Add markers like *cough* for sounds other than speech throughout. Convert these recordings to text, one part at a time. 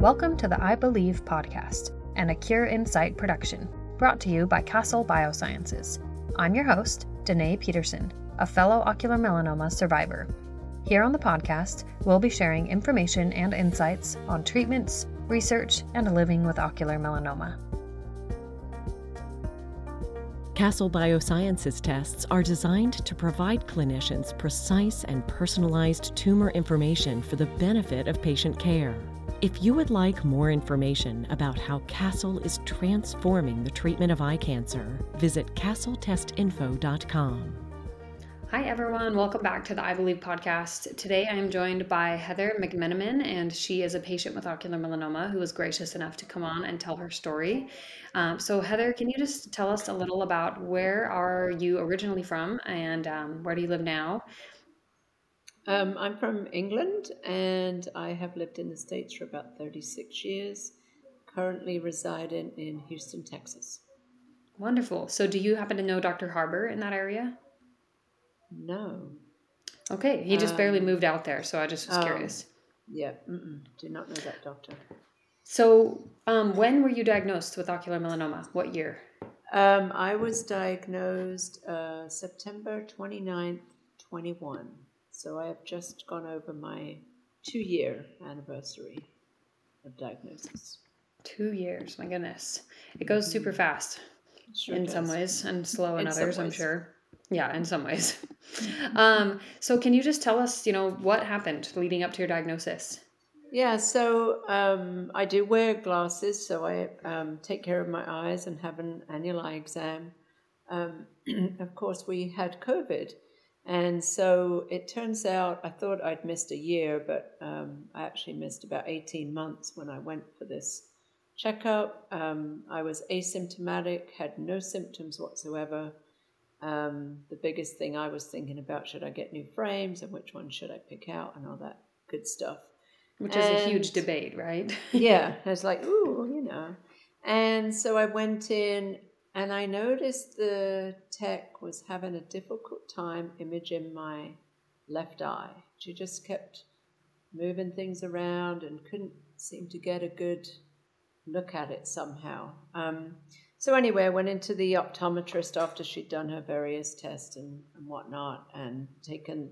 Welcome to the I Believe podcast, and a Cure in Sight production, brought to you by Castle Biosciences. I'm your host, Danae Peterson, a fellow ocular melanoma survivor. Here on the podcast, we'll be sharing information and insights on treatments, research, and living with ocular melanoma. Castle Biosciences tests are designed to provide clinicians precise and personalized tumor information for the benefit of patient care. If you would like more information about how Castle is transforming the treatment of eye cancer, visit castletestinfo.com. Hi, everyone. Welcome back to the I Believe podcast. Today I am joined by Heather McMenamin, and she is a patient with ocular melanoma who was gracious enough to come on and tell her story. Um, so, Heather, can you just tell us a little about where are you originally from and um, where do you live now? Um, I'm from England and I have lived in the States for about 36 years, currently residing in Houston, Texas. Wonderful. So, do you happen to know Dr. Harbour in that area? No. Okay, he just um, barely moved out there, so I just was um, curious. Yeah, mm-mm, do not know that doctor. So, um, when were you diagnosed with ocular melanoma? What year? Um, I was diagnosed uh, September 29th, 21. So I have just gone over my two year anniversary of diagnosis. Two years, my goodness. It goes mm-hmm. super fast sure in does. some ways and slow in, in others, I'm sure. Yeah, in some ways. *laughs* um, so, can you just tell us, you know, what happened leading up to your diagnosis? Yeah, so um, I do wear glasses, so I um, take care of my eyes and have an annual eye exam. Um, *clears throat* of course, we had COVID, and so it turns out I thought I'd missed a year, but um, I actually missed about 18 months when I went for this checkup. Um, I was asymptomatic, had no symptoms whatsoever. Um, the biggest thing I was thinking about should I get new frames and which one should I pick out and all that good stuff. Which and, is a huge debate, right? yeah. *laughs* I was like, ooh, you know. And so I went in and I noticed the tech was having a difficult time imaging my left eye. She just kept moving things around and couldn't seem to get a good look at it somehow. Um, so anyway, I went into the optometrist after she'd done her various tests and, and whatnot, and taken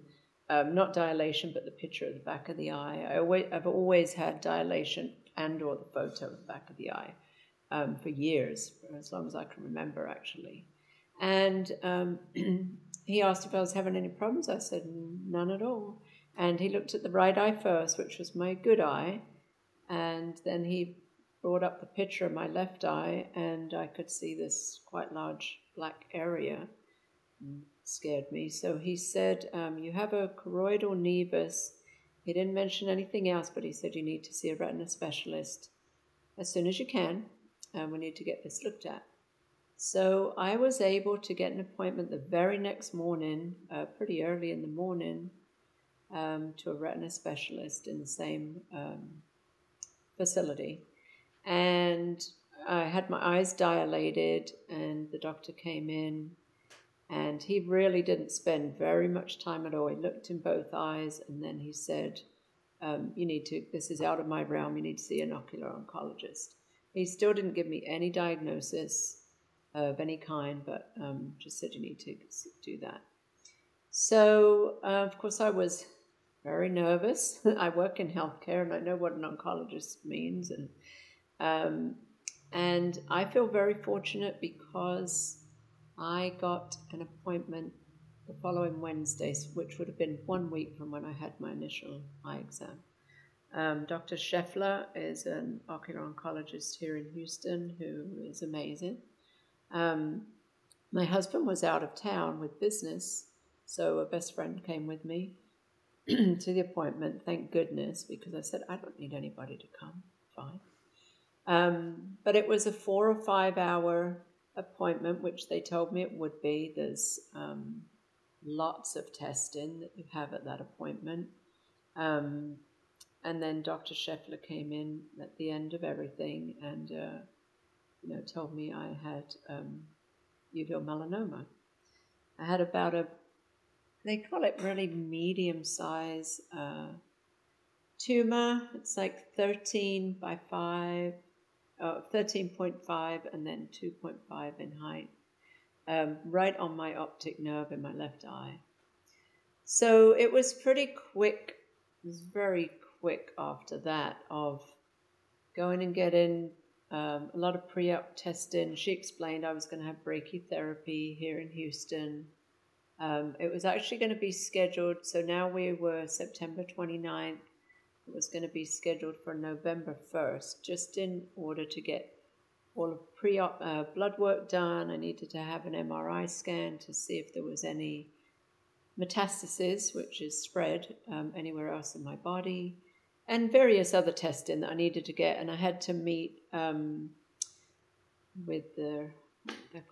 um, not dilation, but the picture of the back of the eye. I always, I've always had dilation and or the photo of the back of the eye um, for years, for as long as I can remember, actually. And um, *clears throat* he asked if I was having any problems. I said none at all. And he looked at the right eye first, which was my good eye, and then he brought up the picture of my left eye, and I could see this quite large black area. scared me. So he said, um, You have a choroidal nevus. He didn't mention anything else, but he said you need to see a retina specialist as soon as you can, we need to get this looked at. So I was able to get an appointment the very next morning, uh, pretty early in the morning, um, to a retina specialist in the same um, facility. And I had my eyes dilated, and the doctor came in, and he really didn't spend very much time at all. He looked in both eyes, and then he said, um, You need to, this is out of my realm, you need to see an ocular oncologist. He still didn't give me any diagnosis of any kind, but um, just said, You need to do that. So, uh, of course, I was very nervous. *laughs* I work in healthcare and I know what an oncologist means. And um, and I feel very fortunate because I got an appointment the following Wednesday, which would have been one week from when I had my initial eye exam. Um, Dr. Schefler is an ocular oncologist here in Houston who is amazing. Um, my husband was out of town with business, so a best friend came with me *clears throat* to the appointment, thank goodness, because I said, I don't need anybody to come. Fine. Um, but it was a four or five hour appointment, which they told me it would be. There's um, lots of testing that you have at that appointment. Um, and then Dr. Schefler came in at the end of everything and, uh, you know, told me I had um, uveal melanoma. I had about a, they call it really medium size uh, tumor. It's like 13 by 5, uh, 13.5 and then 2.5 in height, um, right on my optic nerve in my left eye. So it was pretty quick, it was very quick after that of going and getting um, a lot of pre op testing. She explained I was going to have brachytherapy here in Houston. Um, it was actually going to be scheduled, so now we were September 29th. It was going to be scheduled for November 1st, just in order to get all of pre op uh, blood work done. I needed to have an MRI scan to see if there was any metastasis, which is spread um, anywhere else in my body and various other testing that I needed to get. And I had to meet um, with the, the,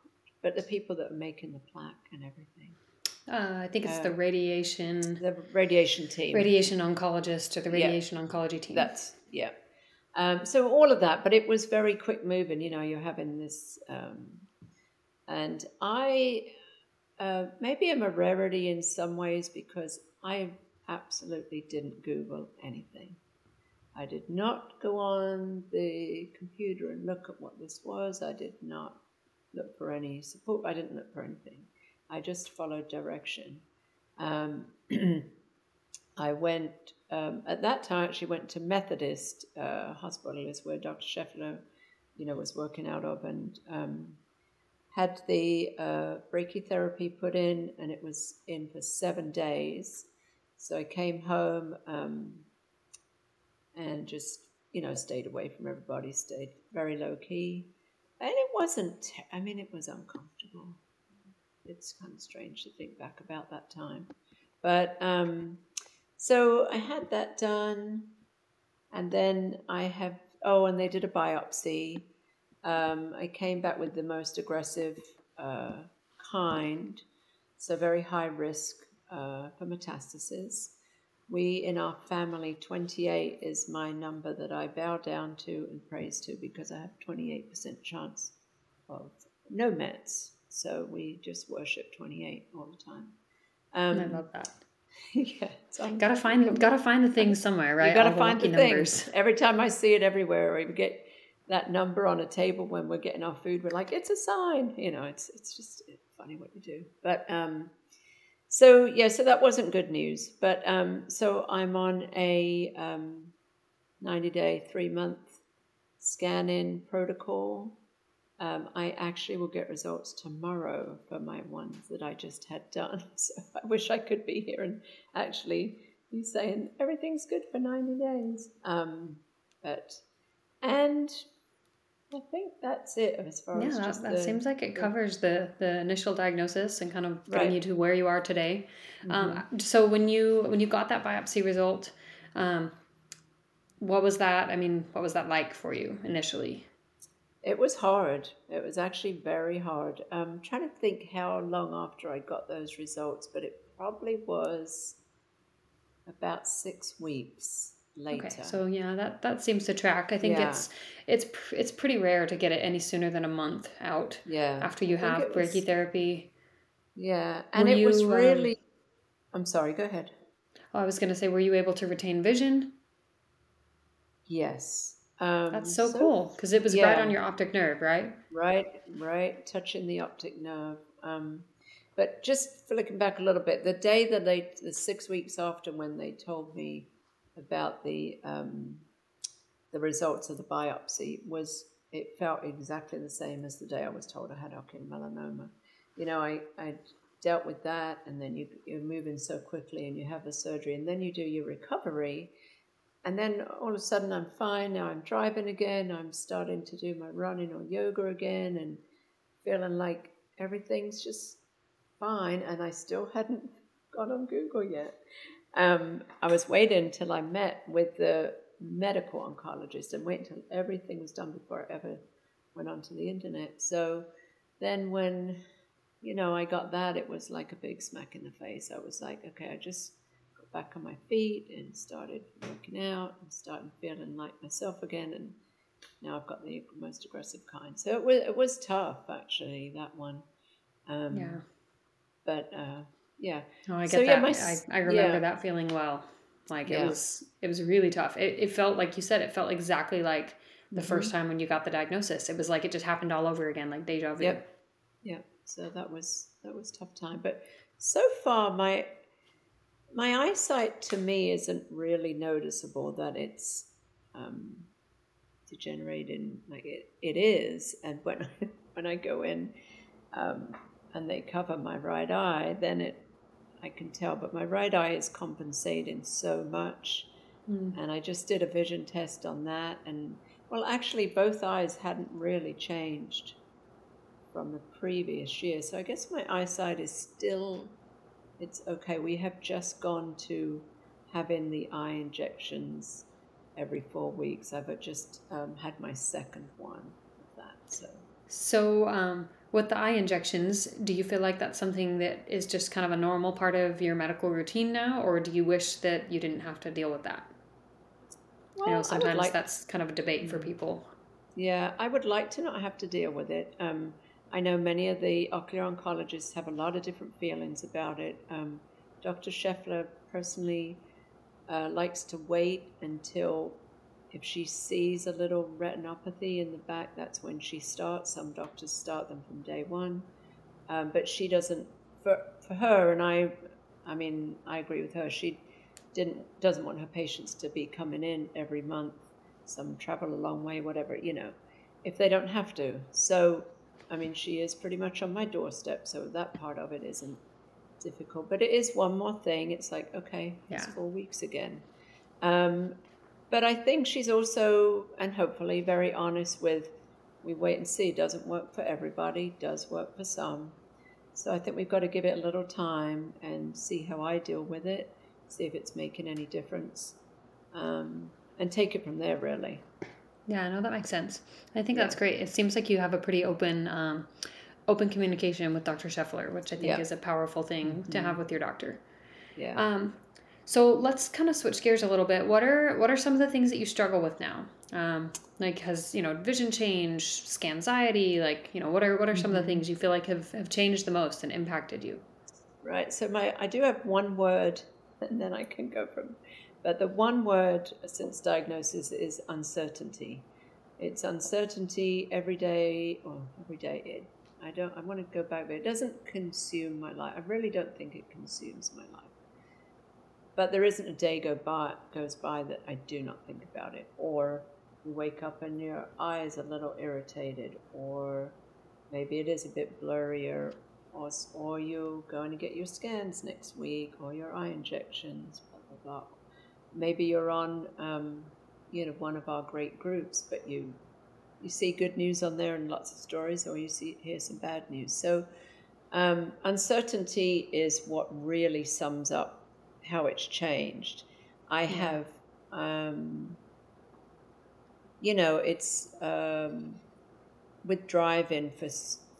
but the people that are making the plaque and everything. Uh, I think it's uh, the radiation, the radiation team, radiation oncologist or the radiation yeah. oncology team. That's yeah. Um, so all of that, but it was very quick moving. You know, you're having this, um, and I uh, maybe I'm a rarity in some ways because I absolutely didn't Google anything. I did not go on the computer and look at what this was. I did not look for any support. I didn't look for anything. I just followed direction. Um, *clears throat* I went, um, at that time, I actually went to Methodist uh, Hospital, is where Dr. Schefler, you know, was working out of, and um, had the uh, brachytherapy put in, and it was in for seven days. So I came home um, and just you know stayed away from everybody, stayed very low key, and it wasn't. I mean, it was uncomfortable. It's kind of strange to think back about that time, but um, so I had that done, and then I have oh, and they did a biopsy. Um, I came back with the most aggressive uh, kind, so very high risk uh, for metastasis. We in our family, 28 is my number that I bow down to and praise to because I have 28% chance of no Mets. So we just worship 28 all the time. Um, I love that. *laughs* yeah, gotta find gotta find the thing somewhere, right? You gotta find the, the things. *laughs* Every time I see it everywhere, or we get that number on a table when we're getting our food. We're like, it's a sign. You know, it's it's just funny what you do. But um, so yeah, so that wasn't good news. But um, so I'm on a um, 90 day, three month scan in protocol. Um, I actually will get results tomorrow for my ones that I just had done. *laughs* So I wish I could be here and actually be saying everything's good for 90 days. Um, but and I think that's it as far yeah, as just that, that seems like it covers the the initial diagnosis and kind of getting right. you to where you are today. Um, mm-hmm. Um, so when you when you got that biopsy result, um, what was that? I mean, what was that like for you initially? It was hard. It was actually very hard. I'm trying to think how long after I got those results, but it probably was about six weeks later. Okay, so yeah, that that seems to track. I think yeah. it's it's it's pretty rare to get it any sooner than a month out. Yeah. After you have brachytherapy. Yeah, and were it you, was um, really. Um, I'm sorry. Go ahead. Oh, I was going to say, were you able to retain vision? Yes. Um, That's so, so cool because it was yeah. right on your optic nerve, right? Right, right, touching the optic nerve. Um, but just looking back a little bit, the day that they, the six weeks after when they told me about the um, the results of the biopsy was it felt exactly the same as the day I was told I had ocular melanoma. You know, I I dealt with that, and then you you're moving so quickly, and you have the surgery, and then you do your recovery, and then all of a sudden I'm fine. Now I'm driving again. I'm starting to do my running or yoga again, and feeling like everything's just fine. And I still hadn't got on Google yet um, I was waiting until I met with the medical oncologist and wait until everything was done before I ever went onto the internet. So then when, you know, I got that, it was like a big smack in the face. I was like, okay, I just got back on my feet and started working out and started feeling like myself again. And now I've got the most aggressive kind. So it was, it was tough, actually, that one. Um, yeah. But uh, yeah. Oh, I get so, that. Yeah, my, I, I remember yeah. that feeling well. Like Yeah. it was it was really tough. It, it felt like you said it felt exactly like the Mm-hmm. first time when you got the diagnosis. It was like it just happened all over again, like deja vu. Yep. Yeah. So that was that was tough time. But so far my my eyesight to me isn't really noticeable that it's um, degenerating like it, it is. And when *laughs* when I go in um, and they cover my right eye, then it I can tell. But my right eye is compensating so much. And I just did a vision test on that and well actually both eyes hadn't really changed from the previous year. So I guess my eyesight is still, it's okay. We have just gone to having the eye injections every four weeks. I've just um, had my second one of that. So So, um, with the eye injections, do you feel like that's something that is just kind of a normal part of your medical routine now, or do you wish that you didn't have to deal with that? well, I know sometimes like- that's kind of a debate for people. Yeah, I would like to not have to deal with it. Um, I know many of the ocular oncologists have a lot of different feelings about it. Um, Dr. Schefler personally uh, likes to wait until if she sees a little retinopathy in the back, that's when she starts. Some doctors start them from day one, um, but she doesn't. For for her, and I, I mean, I agree with her. She didn't doesn't want her patients to be coming in every month. Some travel a long way, whatever you know, if they don't have to. So, I mean, she is pretty much on my doorstep, so that part of it isn't difficult. But it is one more thing. It's like okay, it's Yeah. four weeks again. Um, but I think she's also, and hopefully, very honest with we wait and see. Doesn't work for everybody, does work for some. So I think we've got to give it a little time and see how I deal with it, see if it's making any difference, um, and take it from there, really. Yeah, no, that makes sense. I think that's great. It seems like you have a pretty open, um, open communication with Dr. Schefler, which I think Yeah. is a powerful thing to have with your doctor. Yeah. Um, so let's kind of switch gears a little bit. What are what are some of the things that you struggle with now? Um, like has you know vision change, scanxiety, like you know what are what are some of the things you feel like have, have changed the most and impacted you? Right. So my I do have one word, and then I can go from. But the one word since diagnosis is uncertainty. It's uncertainty every day. Or every day. It, I don't. I want to go back, but it doesn't consume my life. I really don't think it consumes my life. But there isn't a day go by goes by that I do not think about it. Or you wake up and your eye is a little irritated, or maybe it is a bit blurrier, or, or you're going to get your scans next week, or your eye injections, blah, blah, blah. Maybe you're on, um, you know, one of our great groups, but you you see good news on there and lots of stories, or you see hear some bad news. So um, uncertainty is what really sums up how it's changed. I have, um, you know, it's um, with driving for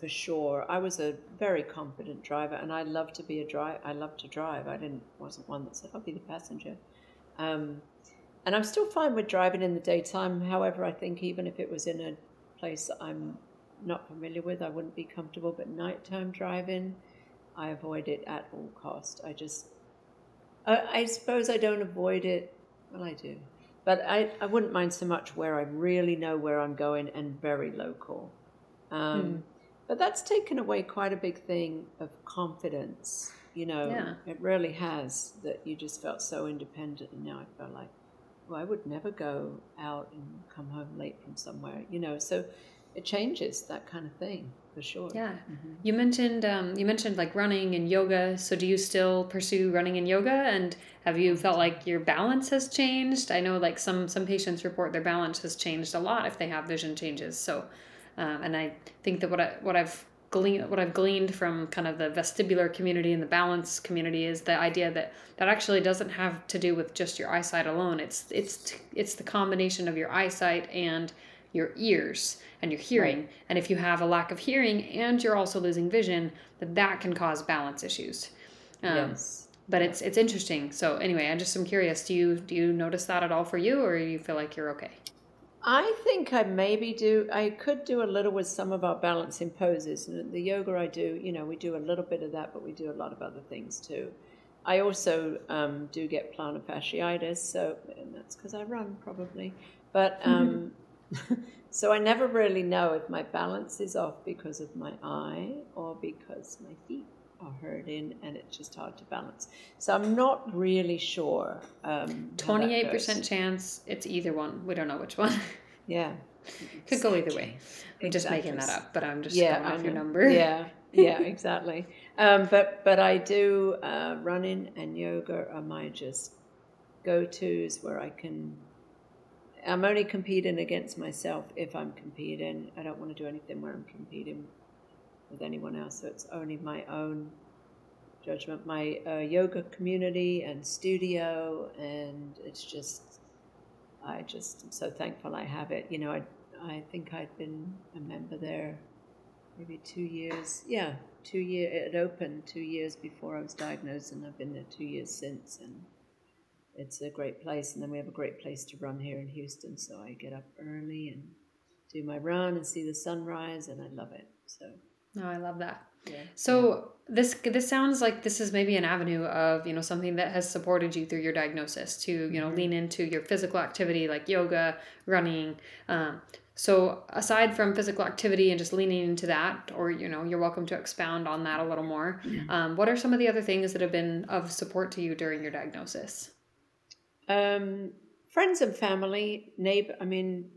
for sure. I was a very confident driver, and I love to be a drive. I love to drive. I didn't wasn't one that said I'll be the passenger. Um, and I'm still fine with driving in the daytime. However, I think even if it was in a place that I'm not familiar with, I wouldn't be comfortable. But nighttime driving, I avoid it at all cost. I just, I, I suppose I don't avoid it. Well, I do, but I, I wouldn't mind so much where I really know where I'm going and very local. Um, But that's taken away quite a big thing of confidence. You know, Yeah. it really has. That you just felt so independent, and now I feel like, well, I would never go out and come home late from somewhere. You know, so it changes that kind of thing for sure. Yeah, you mentioned um, you mentioned like running and yoga. So do you still pursue running and yoga? And have you felt like your balance has changed? I know like some some patients report their balance has changed a lot if they have vision changes. So, um, and I think that what I what I've gleaned what I've gleaned from kind of the vestibular community and the balance community is the idea that that actually doesn't have to do with just your eyesight alone. It's it's it's the combination of your eyesight and your ears and your hearing. And if you have a lack of hearing and you're also losing vision, that that can cause balance issues. Um, Yes. But it's it's interesting. So anyway, I just am curious. Do you do you notice that at all for you, or you feel like you're okay? I think I maybe do. I could do a little with some of our balancing poses. And the yoga I do, you know, we do a little bit of that, but we do a lot of other things too. I also um, do get plantar fasciitis, so and that's because I run probably. But um, *laughs* so I never really know if my balance is off because of my eye or because my feet are hurting and it's just hard to balance. So I'm not really sure. Um, Twenty-eight percent chance it's either one. We don't know which one. *laughs* Yeah, could go either way. I'm just making that up, but I'm just yeah, going off your number. Yeah, *laughs* yeah, exactly. Um, but but I do uh, running and yoga are my just go tos where I can. I'm only competing against myself if I'm competing. I don't want to do anything where I'm competing with anyone else. So it's only my own judgment. My uh, yoga community and studio, and it's just, I just am so thankful I have it. You know, I I think I'd been a member there maybe two years. Yeah, two year. It opened two years before I was diagnosed, and I've been there two years since. And it's a great place. And then we have a great place to run here in Houston. So I get up early and do my run and see the sunrise, and I love it. So. No, I love that. Yeah. So this this sounds like this is maybe an avenue of you know something that has supported you through your diagnosis to you know Mhm. lean into your physical activity like yoga, running. Um, so aside from physical activity and just leaning into that, or you know you're welcome to expound on that a little more. Um, what are some of the other things that have been of support to you during your diagnosis? Um, friends and family, neighbor. I mean,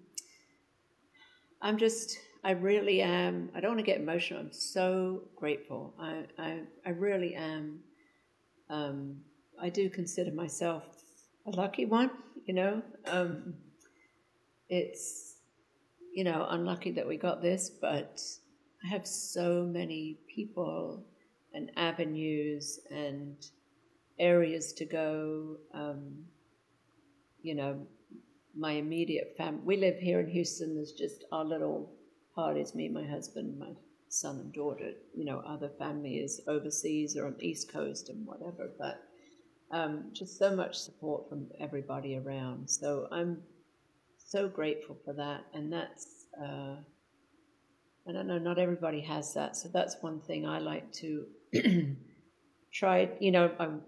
I'm just. I really am. I don't want to get emotional. I'm so grateful. I. I. I really am. Um, I do consider myself a lucky one. You know. Um, it's. You know, unlucky that we got this, but I have so many people and avenues and areas to go. Um, you know, my immediate family. We live here in Houston. There's just our little parties, me, my husband, my son and daughter. You know, other family is overseas or on the East Coast and whatever. But um, just so much support from everybody around. So I'm so grateful for that. And that's, uh, I don't know, not everybody has that. So that's one thing I like to *clears throat* try. You know, I'm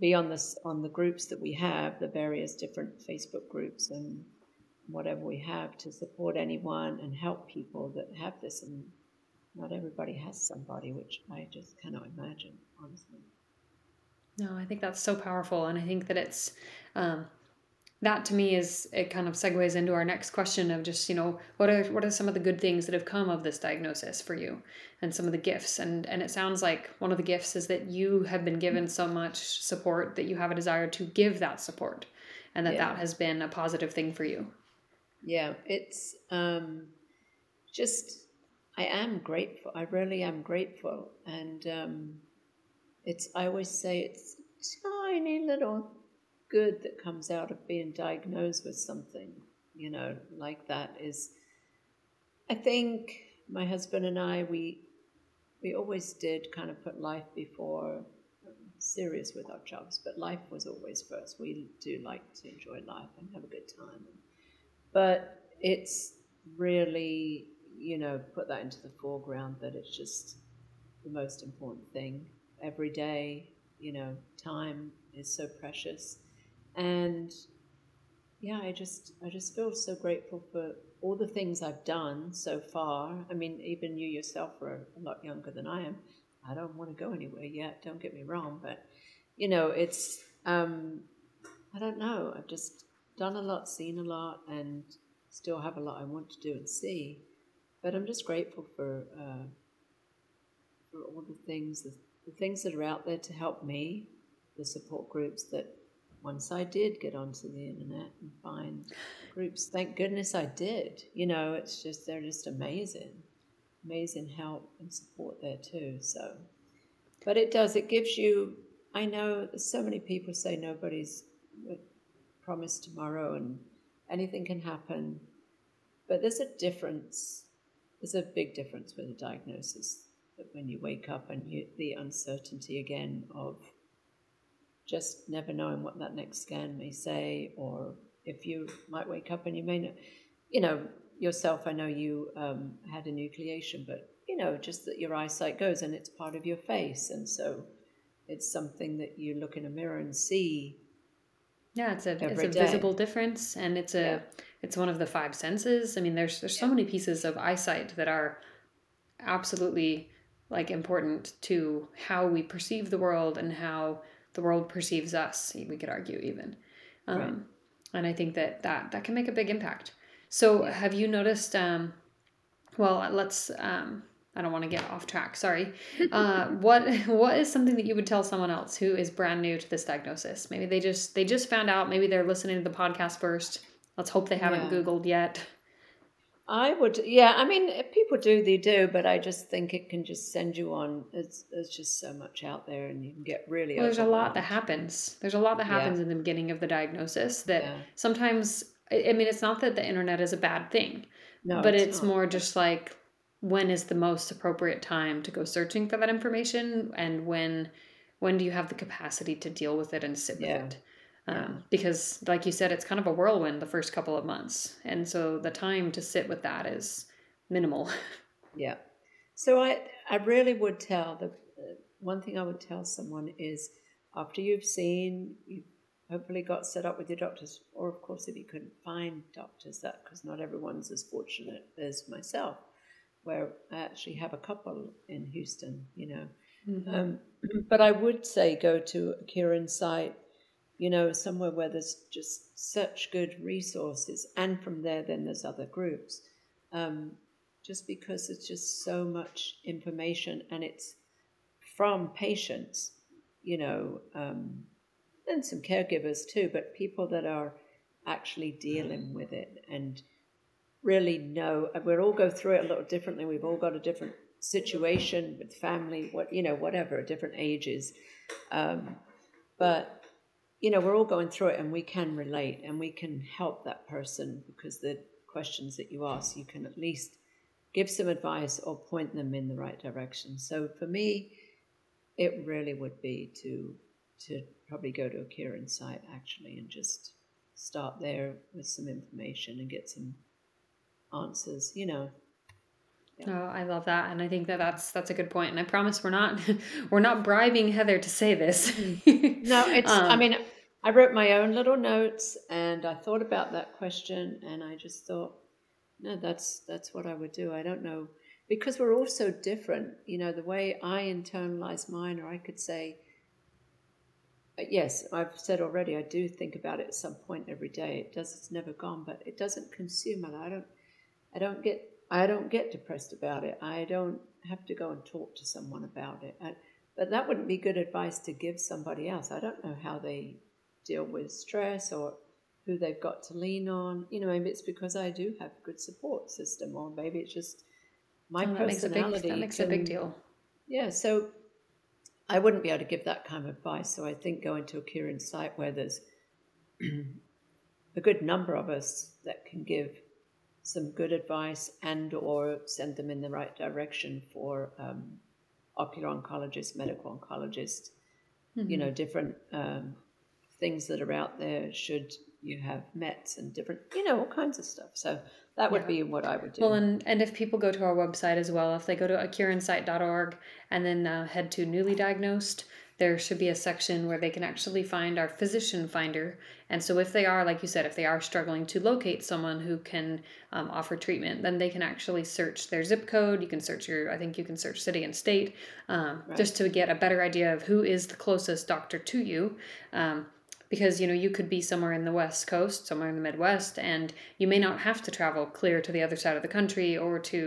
be on this on the groups that we have, the various different Facebook groups and whatever we have to support anyone and help people that have this. And not everybody has somebody, which I just cannot imagine, honestly. No, I think that's so powerful, and I think that it's um, that to me is it kind of segues into our next question of just you know what are what are some of the good things that have come of this diagnosis for you, and some of the gifts, and and it sounds like one of the gifts is that you have been given so much support that you have a desire to give that support, and that Yeah. that has been a positive thing for you. Yeah, it's um, just I am grateful. I really am grateful, and um, it's I always say it's tiny little good that comes out of being diagnosed with something, you know, like that is. I think my husband and I we we always did kind of put life before serious with our jobs, but life was always first. We do like to enjoy life and have a good time but it's really you know put that into the foreground that it's just the most important thing every day you know time is so precious and yeah i just i just feel so grateful for all the things i've done so far. I mean even you yourself are a lot younger than i am. I don't want to go anywhere yet don't get me wrong but you know it's um i don't know. I've just done a lot seen a lot and still have a lot i want to do and see. But i'm just grateful for uh, for all the things the, the things that are out there to help me the support groups that once i did get onto the internet and find groups thank goodness i did. You know it's just they're just amazing amazing help and support there too so. But it does it gives you i know so many people say nobody's uh, promised tomorrow and anything can happen but there's a difference there's a big difference with a diagnosis that when you wake up and you, the uncertainty again of just never knowing what that next scan may say or if you might wake up and you may not you know yourself i know you um, had enucleation, but you know just that your eyesight goes and it's part of your face and so it's something that you look in a mirror and see. Yeah, it's a it's a day. visible difference, and it's a Yeah. it's one of the five senses. I mean, there's there's so many pieces of eyesight that are absolutely like important to how we perceive the world and how the world perceives us. We could argue even, um, Right. and I think that that that can make a big impact. So, have you noticed? Um, well, let's. Um, I don't want to get off track. Sorry. *laughs* Uh, what What is something that you would tell someone else who is brand new to this diagnosis? Maybe they just they just found out. Maybe they're listening to the podcast first. Let's hope they haven't Yeah. Googled yet. I would, yeah. I mean, if people do, they do, but I just think it can just send you on. It's there's just so much out there, and you can get really. Well, there's a lot that happens. There's a lot that Yeah. happens in the beginning of the diagnosis that Yeah. sometimes. I mean, it's not that the internet is a bad thing, No, but it's, not. more just like when is the most appropriate time to go searching for that information, and when when do you have the capacity to deal with it and sit with Yeah. it. Um, because, like you said, it's kind of a whirlwind the first couple of months, and so the time to sit with that is minimal. *laughs* Yeah. So I, I really would tell the uh, one thing I would tell someone is after you've seen, you've hopefully got set up with your doctors, or of course if you couldn't find doctors, that because not everyone's as fortunate as myself, where I actually have a couple in Houston, you know. Um, *clears throat* but I would say go to a Cure in Sight, you know, somewhere where there's just such good resources, and from there, then there's other groups. Um, just because it's just so much information and it's from patients, you know, um, and some caregivers too, but people that are actually dealing with it and really know. We'll all go through it a little differently. We've all got a different situation with family, what you know, whatever, different ages. Um, but you know, we're all going through it, and we can relate, and we can help that person because the questions that you ask, you can at least give some advice or point them in the right direction. So for me, it really would be to to probably go to a Cure in Sight actually and just start there with some information and get some answers. You know, Oh, I love that, and I think that that's that's a good point. And I promise we're not *laughs* we're not bribing Heather to say this. *laughs* no, it's. I Um, mean, I wrote my own little notes and I thought about that question, and I just thought, no, that's that's what I would do. I don't know because we're all so different. You know, the way I internalize mine, or I could say, uh, yes, I've said already. I do think about it at some point every day. It does. It's never gone, but it doesn't consume it. I don't. I don't get. I don't get depressed about it. I don't have to go and talk to someone about it. I, but that wouldn't be good advice to give somebody else. I don't know how they deal with stress or who they've got to lean on. You know, maybe it's because I do have a good support system, or maybe it's just my Oh, that makes a big personality. that makes a big deal. Yeah, so I wouldn't be able to give that kind of advice. So I think going to a Cure in Sight where there's *clears throat* a good number of us that can give some good advice and or send them in the right direction for um, ocular oncologist, medical oncologist, you know, different um, things that are out there should you have METs and different, you know, all kinds of stuff. So that would Yeah. be what I would do. Well, and, and if people go to our website as well, if they go to acureinsight.org and then uh, head to newly diagnosed, there should be a section where they can actually find our physician finder. And so, if they are, like you said, if they are struggling to locate someone who can um, offer treatment, then they can actually search their zip code. You can search your, I think you can search city and state, um, just to get a better idea of who is the closest doctor to you. Um, because you know you could be somewhere in the west coast somewhere in the midwest and you may not have to travel clear to the other side of the country or to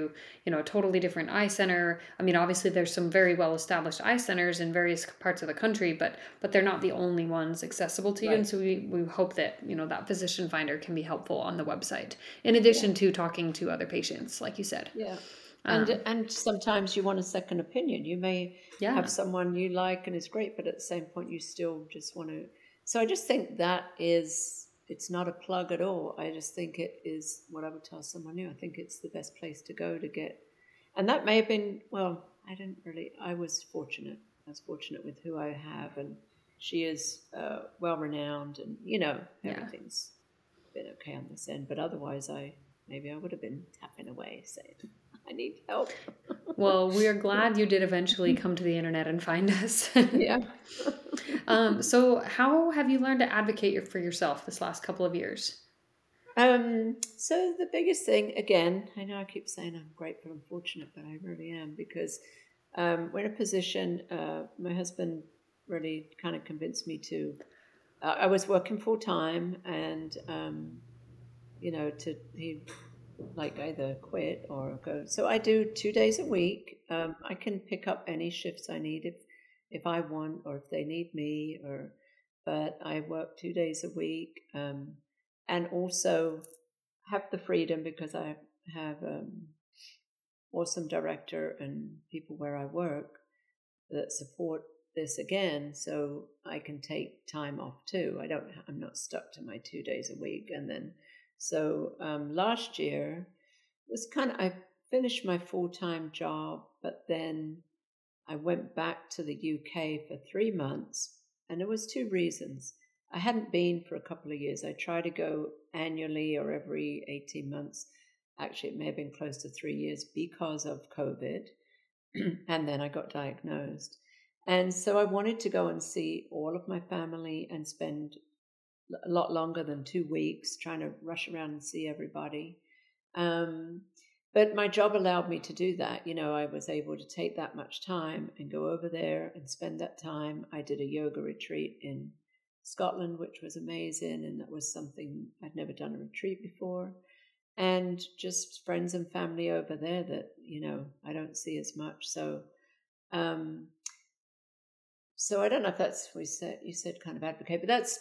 you know a totally different eye center i mean obviously there's some very well established eye centers in various parts of the country but but they're not the only ones accessible to you and so we, we hope that you know that physician finder can be helpful on the website in addition to talking to other patients like you said Yeah. Um, and and sometimes you want a second opinion. You may Yeah. have someone you like and it's great, but at the same point you still just want to. So I just think that is it's not a plug at all. I just think it is what I would tell someone new. I think it's the best place to go to get. And that may have been well. I didn't really. I was fortunate. I was fortunate with who I have, and she is uh, well renowned, and you know Yeah. everything's been okay on this end. But otherwise, I maybe I would have been tapping away saying. I need help. well, we are *laughs* glad you did eventually come to the internet and find us. yeah. *laughs* um, so, how have you learned to advocate for yourself this last couple of years? Um, so the biggest thing, again, I know I keep saying I'm grateful and fortunate, but I really am because um, we're in a position. Uh, my husband really kind of convinced me to. Uh, I was working full time, and um, you know, to he like either quit or go. So I do two days a week. Um, I can pick up any shifts I need if if I want or if they need me. Or but I work two days a week, um, and also have the freedom because I have um, awesome director and people where I work that support this again so I can take time off too. I don't I'm not stuck to my 2 days a week and then so um, last year was kind of I finished my full-time job but then I went back to the UK for 3 months and there was two reasons. I hadn't been for a couple of years. I try to go annually or every 18 months Actually, it may have been close to three years because of COVID. *clears throat* and then I got diagnosed. And so I wanted to go and see all of my family and spend a lot longer than two weeks trying to rush around and see everybody. Um, but my job allowed me to do that. You know, I was able to take that much time and go over there and spend that time. I did a yoga retreat in Scotland, which was amazing, and that was something I'd never done a retreat before and just friends and family over there that you know I don't see as much. So, um, so I don't know if that's we said you said kind of advocate, but that's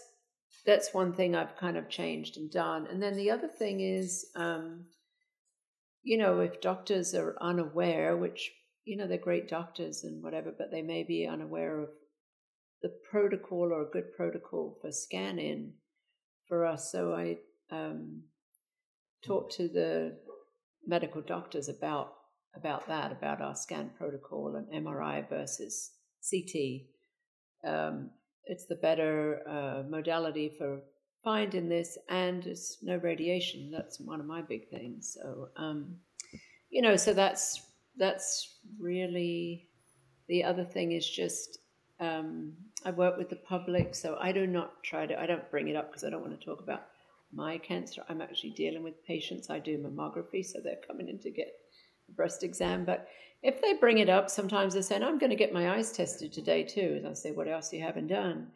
that's one thing I've kind of changed and done. And then the other thing is, um, you know, if doctors are unaware, which you know they're great doctors and whatever, but they may be unaware of the protocol or a good protocol for scanning for us. So I um, talk to the medical doctors about about that, about our scan protocol and MRI versus CT. Um, it's the better uh, modality for finding this, and it's no radiation. That's one of my big things. So, um, you know, so that's that's really the other thing is just um, I work with the public, so I do not try to. I don't bring it up because I don't want to talk about my cancer. I'm actually dealing with patients. I do mammography, so they're coming in to get breast exam. But if they bring it up, sometimes they're saying, I'm going to get my eyes tested today too. And I say, What else you haven't done?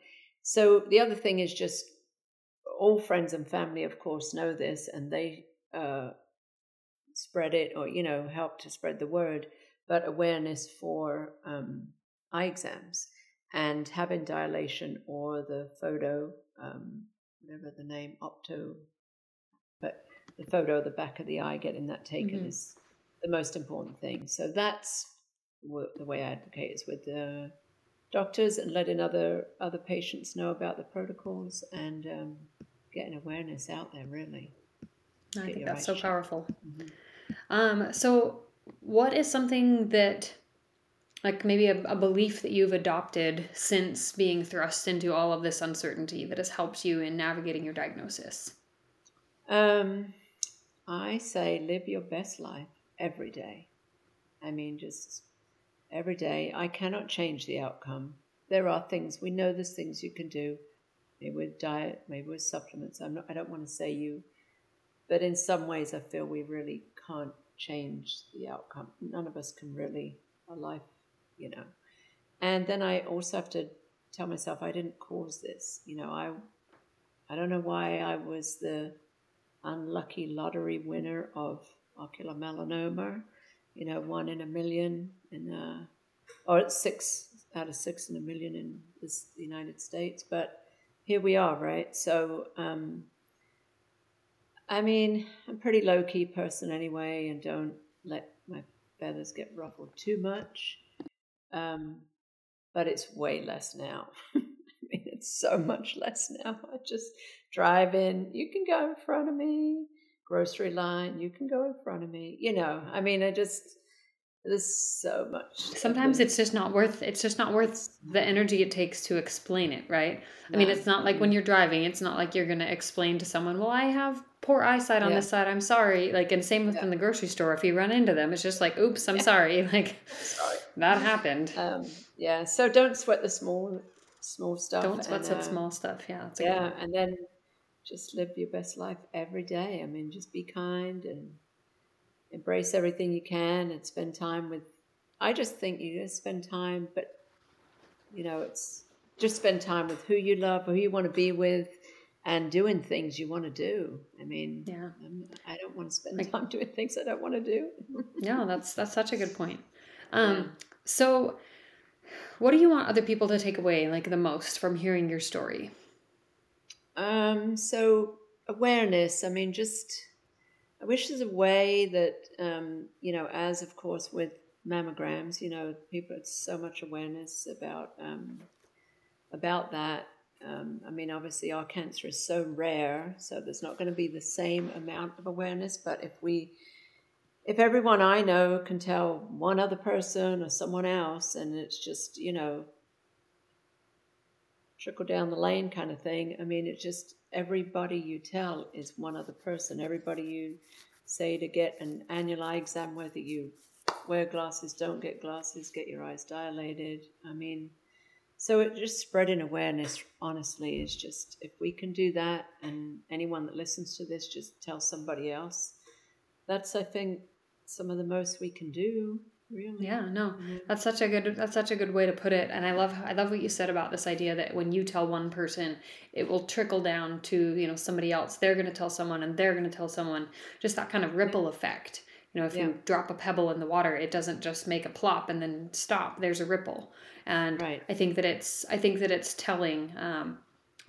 So the other thing is just all friends and family, of course, know this and they uh, spread it or, you know, help to spread the word, but awareness for um, eye exams and having dilation or the photo um, whatever the name, opto, but the photo of the back of the eye, getting that taken mm-hmm. is the most important thing. So that's the way I advocate is with the doctors and letting other other patients know about the protocols and um, getting awareness out there. Really, I think that's so powerful. Mm-hmm. Um, so, what is something that like maybe a, a, belief that you've adopted since being thrust into all of this uncertainty that has helped you in navigating your diagnosis? Um, I say live your best life every day. I mean, just every day. I cannot change the outcome. There are things we know. There's things you can do, maybe with diet, maybe with supplements. I'm not. I don't want to say you, but in some ways, I feel we really can't change the outcome. None of us can really. Our life you know. And then I also have to tell myself I didn't cause this. You know, I I don't know why I was the unlucky lottery winner of ocular melanoma. You know, one in a million in uh, or six out of six in a million in this, the United States. But here we are, right? So, um, I mean, I'm a pretty low key person anyway, and don't let my feathers get ruffled too much. Um, but it's way less now. *laughs* I mean, it's so much less now. I just drive in. You can go in front of me. Grocery line. You can go in front of me. You know, I mean, I just there's so much. Sometimes it's just not worth it's just not worth the energy it takes to explain it, right? No. I mean, it's not like when you're driving, it's not like you're going to explain to someone, "Well, I have poor eyesight on yeah. this side. I'm sorry." Like and same within yeah. the grocery store, if you run into them, it's just like, "Oops, I'm yeah. sorry." *laughs* Like sorry. that happened. Um, yeah, so don't sweat the small small stuff. Don't sweat the uh, small stuff. Yeah. yeah, and then just live your best life every day. I mean, just be kind and embrace everything you can and spend time with. I just think you just spend time, but you know, it's just spend time with who you love, who you want to be with, and doing things you want to do. I mean, yeah, I'm, I do not want to spend like, time *laughs* doing things I don't want to do. no, that's that's such a good point. Um, yeah. So, what do you want other people to take away, like the most, from hearing your story? Um, so awareness. I mean, just I wish there's a way that, um, you know, as of course with mammograms, you know, people, it's so much awareness about, um, about that. Um, I mean, obviously our cancer is so rare, so there's not going to be the same amount of awareness, but if we, if everyone I know can tell one other person or someone else, and it's just, you know, trickle down the lane kind of thing. I mean, it just everybody you tell is one other person. Everybody you say to get an annual eye exam, whether you wear glasses, don't get glasses, get your eyes dilated. I mean, so it just spreading awareness, honestly, is just if we can do that, and anyone that listens to this just tell somebody else, that's, I think, some of the most we can do. Really? Yeah, no. That's such a good that's such a good way to put it. And I love I love what you said about this idea that when you tell one person, it will trickle down to, you know, somebody else. They're going to tell someone and they're going to tell someone. Just that kind of ripple effect. You know, if yeah. you drop a pebble in the water, it doesn't just make a plop and then stop. There's a ripple. And right. I think that it's I think that it's telling um,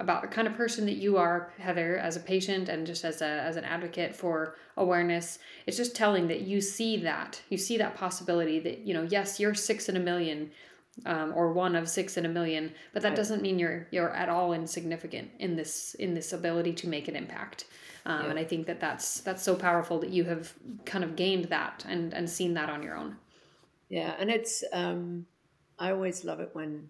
about the kind of person that you are, Heather, as a patient and just as a as an advocate for awareness. It's just telling that you see that you see that possibility that you know, yes, you're six in a million. Um, or one of six in a million, but that doesn't mean you're you're at all insignificant in this in this ability to make an impact. Um, yeah. And I think that that's that's so powerful that you have kind of gained that and and seen that on your own. Yeah, and it's um, I always love it when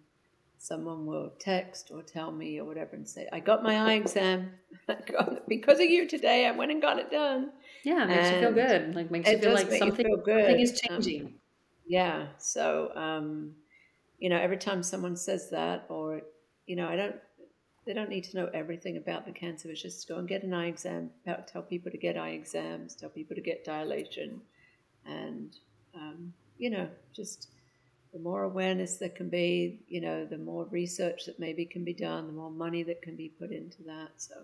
someone will text or tell me or whatever and say, I got my eye exam *laughs* because of you today. I went and got it done. Yeah, it makes and you feel good. Like makes you feel like something, feel something is um, changing. Um, yeah. So, um, you know, every time someone says that, or you know, I don't, they don't need to know everything about the cancer. It's just go and get an eye exam. Tell people to get eye exams. Tell people to get dilation, and um, you know, just the more awareness there can be, you know, the more research that maybe can be done, the more money that can be put into that. So,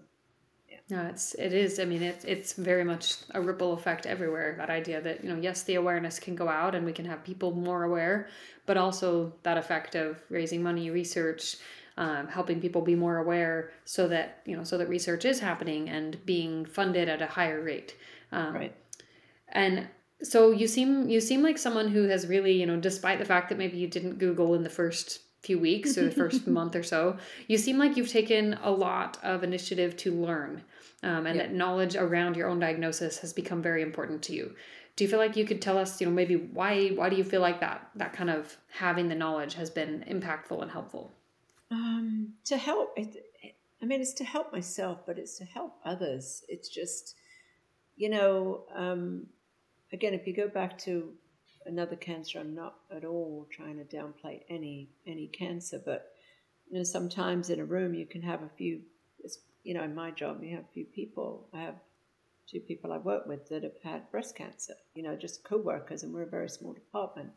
yeah. No, it's it is. I mean, it's it's very much a ripple effect everywhere. That idea that you know, yes, the awareness can go out and we can have people more aware, but also that effect of raising money, research, um, helping people be more aware, so that you know, so that research is happening and being funded at a higher rate. Um, right. And so you seem you seem like someone who has really you know despite the fact that maybe you didn't google in the first few weeks or the first *laughs* month or so you seem like you've taken a lot of initiative to learn um, and yep. that knowledge around your own diagnosis has become very important to you. Do you feel like you could tell us you know maybe why why do you feel like that that kind of having the knowledge has been impactful and helpful? Um, to help it, i mean it's to help myself but it's to help others. It's just you know um, again, if you go back to another cancer, I'm not at all trying to downplay any any cancer, but you know, sometimes in a room you can have a few. You know, in my job, you have a few people. I have two people I work with that have had breast cancer. You know, just co-workers, and we're a very small department.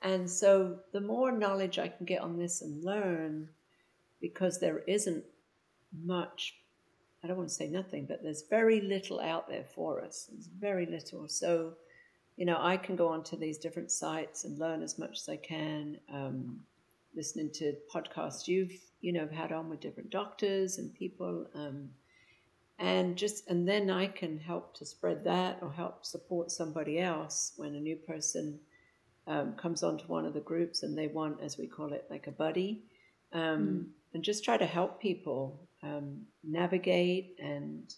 And so, the more knowledge I can get on this and learn, because there isn't much I don't want to say nothing, but there's very little out there for us. There's very little. So, you know, I can go onto these different sites and learn as much as I can. Um, listening to podcasts you've you know had on with different doctors and people, um, and just and then I can help to spread that or help support somebody else when a new person um, comes onto one of the groups and they want, as we call it, like a buddy, mm. and just try to help people um, navigate and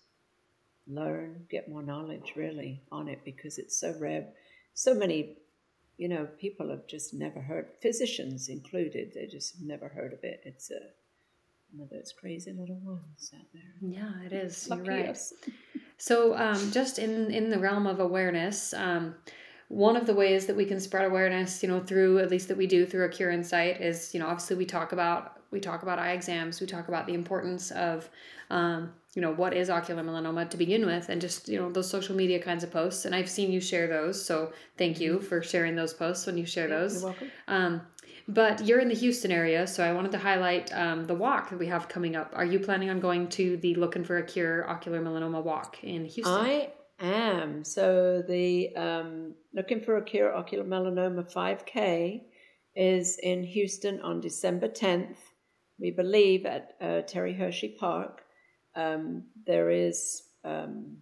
learn, get more knowledge really on it because it's so rare. So many, you know, people have just never heard, physicians included, they just have never heard of it. It's a one of those crazy little ones out there. Yeah, it is. Lucky You're right. us. So, um, just in in the realm of awareness, um, one of the ways that we can spread awareness, you know, through at least that we do through a Cure in Sight is, you know, obviously we talk about we talk about eye exams, we talk about the importance of, um, you know, what is ocular melanoma to begin with, and just you know those social media kinds of posts. And I've seen you share those, so thank you for sharing those posts when you share those. You're welcome. Um, but you're in the Houston area, so I wanted to highlight um, the walk that we have coming up. Are you planning on going to the Looking for a Cure Ocular Melanoma Walk in Houston? I am. So the um, Looking for a Cure Ocular Melanoma 5K is in Houston on December 10th. We believe at uh, Terry Hershey Park. Um, there is um,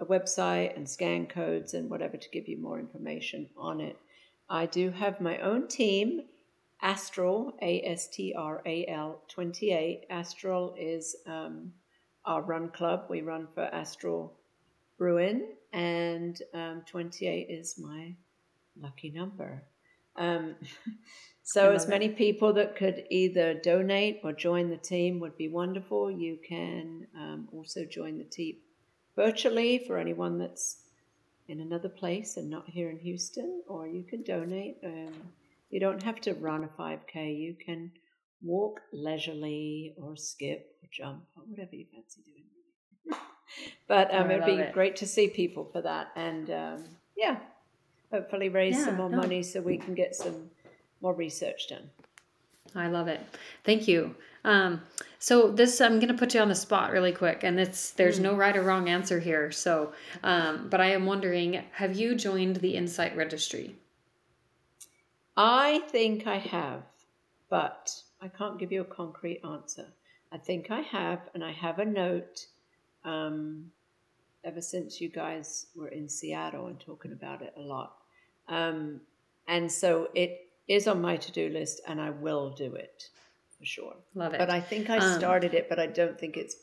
a website and scan codes and whatever to give you more information on it. I do have my own team, Astral, A S T R A L 28. Astral is um, our run club. We run for Astral Bruin, and um, 28 is my lucky number. Um, *laughs* so, as many people that could either donate or join the team would be wonderful. You can um, also join the team virtually for anyone that's in another place and not here in Houston, or you can donate. Um, you don't have to run a 5K. You can walk leisurely or skip or jump or whatever you fancy doing. *laughs* but um, it'd be it. great to see people for that. And um, yeah, hopefully raise some more no. money so we can get some more research done. I love it. Thank you. Um, so this, I'm going to put you on the spot really quick, and it's there's no right or wrong answer here. So, um, but I am wondering, have you joined the Insight Registry? I think I have, but I can't give you a concrete answer. I think I have, and I have a note um, ever since you guys were in Seattle and talking about it a lot. Um, and so it is on my to do list, and I will do it for sure. Love it. But I think I Um, started it, but I don't think it's.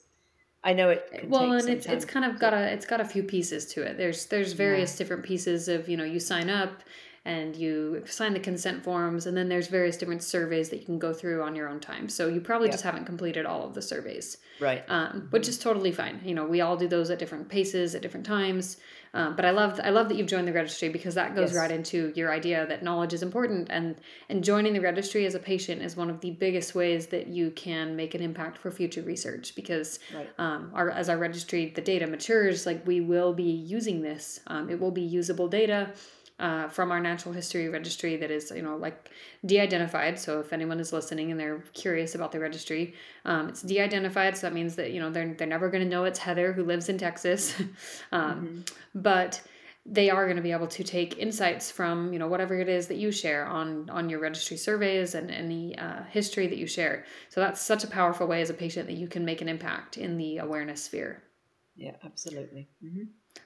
I know it. Well and it's it's kind of got a it's got a few pieces to it there's there's various Yeah. different pieces of you know you sign up and you sign the consent forms and then there's various different surveys that you can go through on your own time so you probably Yeah. just haven't completed all of the surveys right. um, which is totally fine you know we all do those at different paces at different times um, but i love i love that you've joined the registry because that goes Yes. right into your idea that knowledge is important and and joining the registry as a patient is one of the biggest ways that you can make an impact for future research because Right. um, our, as our registry the data matures like we will be using this um, it will be usable data uh, from our natural history registry that is you know like de-identified. So if anyone is listening and they're curious about the registry um, it's de-identified. So that means that you know they're, they're never going to know it's heather who lives in texas. *laughs* Um, but they are going to be able to take insights from you know whatever it is that you share on on your registry surveys and any uh, history that you share. So that's such a powerful way as a patient that you can make an impact in the awareness sphere. Yeah, absolutely. hmm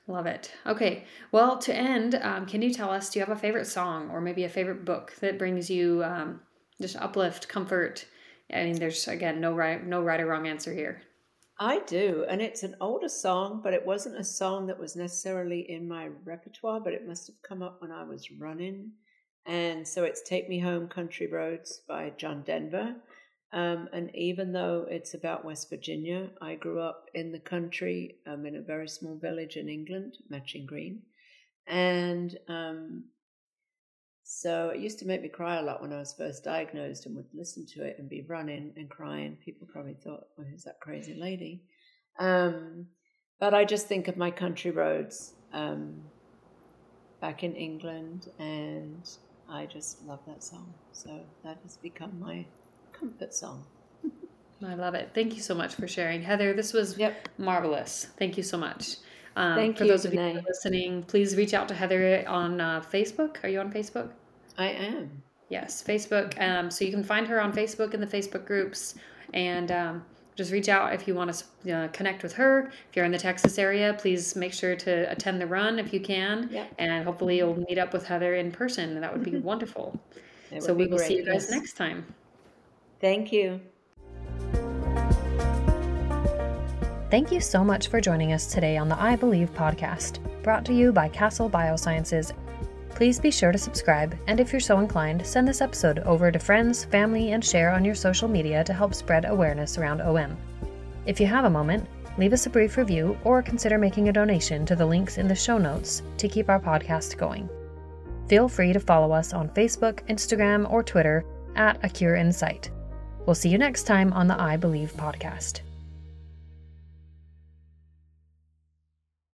Love it. Okay. Well, to end, um, can you tell us, do you have a favorite song or maybe a favorite book that brings you um, just uplift, comfort? I mean, there's again no right, no right or wrong answer here. I do, and it's an older song, but it wasn't a song that was necessarily in my repertoire, but it must have come up when I was running. And so it's Take Me Home Country Roads by John Denver. Um, and even though it's about West Virginia, I grew up in the country um, in a very small village in England, Matching Green. And um, so it used to make me cry a lot when I was first diagnosed and would listen to it and be running and crying. People probably thought, well, who's that crazy lady? Um, but I just think of my country roads um, back in England, and I just love that song. So that has become my comfort song. I love it. Thank you so much for sharing. Heather, this was Yep. marvelous. Thank you so much. Um, Thank for you, those of you who Danae. are listening, please reach out to Heather on uh, Facebook. Are you on Facebook? I am. Yes, Facebook. Um, so you can find her on Facebook in the Facebook groups, and um, just reach out if you want to uh, connect with her. If you're in the Texas area, please make sure to attend the run if you can, Yep. and hopefully you'll meet up with Heather in person. That would be *laughs* wonderful. It so would we be will see you guys yes. next time. Thank you. Thank you so much for joining us today on the I Believe podcast, brought to you by Castle Biosciences. Please be sure to subscribe, and if you're so inclined, send this episode over to friends, family, and share on your social media to help spread awareness around OM. If you have a moment, leave us a brief review or consider making a donation to the links in the show notes to keep our podcast going. Feel free to follow us on Facebook, Instagram, or Twitter at A Cure in Sight. We'll see you next time on the I Believe podcast.